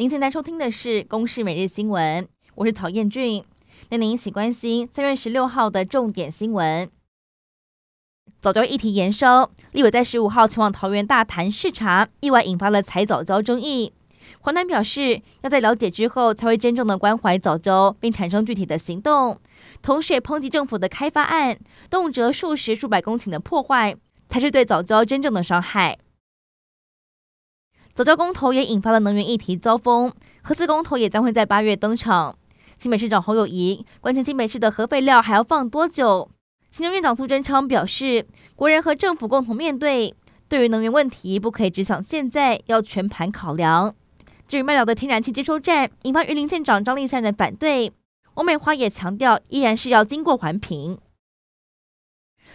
您现在收听的是《公视每日新闻》，我是曹彦俊。那您一起关心三月十六号的重点新闻。早教议题延烧，立委在十五号前往桃园大潭视察，意外引发了采早教争议。环团表示，要在了解之后，才会真正的关怀早教，并产生具体的行动。同时也抨击政府的开发案，动辄数十数百公顷的破坏，才是对早教真正的伤害。早教公投也引发了能源议题遭封，核四公投也将会在八月登场。新北市长侯友谊关心新北市的核废料还要放多久？行政院长苏贞昌表示，国人和政府共同面对，对于能源问题不可以只想现在，要全盘考量。至于麦寮的天然气接收站，引发云林县长张丽善的反对，王美花也强调，依然是要经过环评。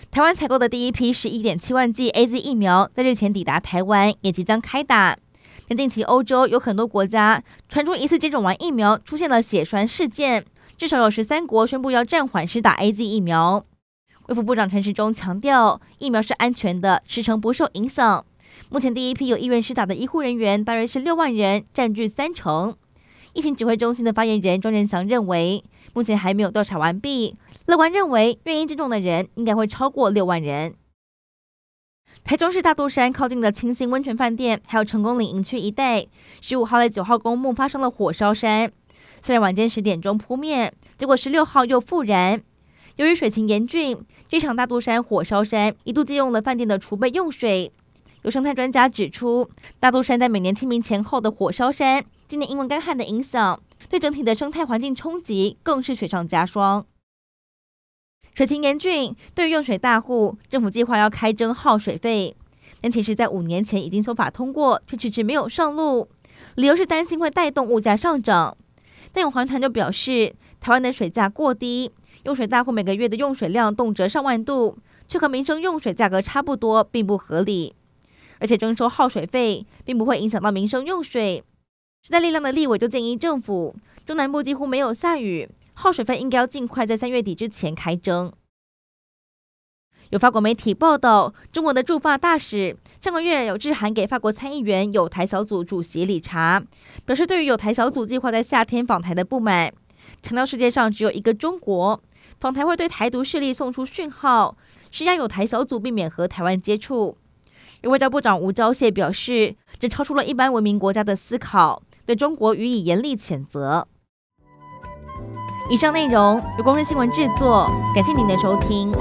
台湾采购的第一批十一点七万剂 AZ 疫苗在日前抵达台湾，也即将开打。近期欧洲有很多国家传出疑似接种完疫苗出现了血栓事件，至少有十三国宣布要暂缓施打 AZ 疫苗。卫副部长陈时中强调，疫苗是安全的，时程不受影响。目前第一批有意愿施打的医护人员大约是六万人，占据三成。疫情指挥中心的发言人庄人祥认为，目前还没有调查完毕，乐观认为愿意接种的人应该会超过六万人。台中市大肚山靠近的清新温泉饭店，还有成功岭营区一带，十五号在九号公墓发生了火烧山。虽然晚间十点钟扑灭，结果十六号又复燃。由于水情严峻，这场大肚山火烧山一度借用了饭店的储备用水。有生态专家指出，大肚山在每年清明前后的火烧山，今年因为干旱的影响，对整体的生态环境冲击更是雪上加霜。水情严峻，对于用水大户，政府计划要开征耗水费，但其实，在五年前已经修法通过，却迟迟没有上路，理由是担心会带动物价上涨。但有环团就表示，台湾的水价过低，用水大户每个月的用水量动辄上万度，却和民生用水价格差不多，并不合理。而且征收耗水费，并不会影响到民生用水。时代力量的立委就建议政府，中南部几乎没有下雨。耗水费应该要尽快在三月底之前开征。有法国媒体报道，中国的驻法大使上个月有致函给法国参议员有台小组主席理查，表示对于有台小组计划在夏天访台的不满，强调世界上只有一个中国，访台会对台独势力送出讯号，施压有台小组避免和台湾接触。而外交部长吴钊燮表示，这超出了一般文明国家的思考，对中国予以严厉谴责。以上内容由公视新闻制作，感谢您的收听。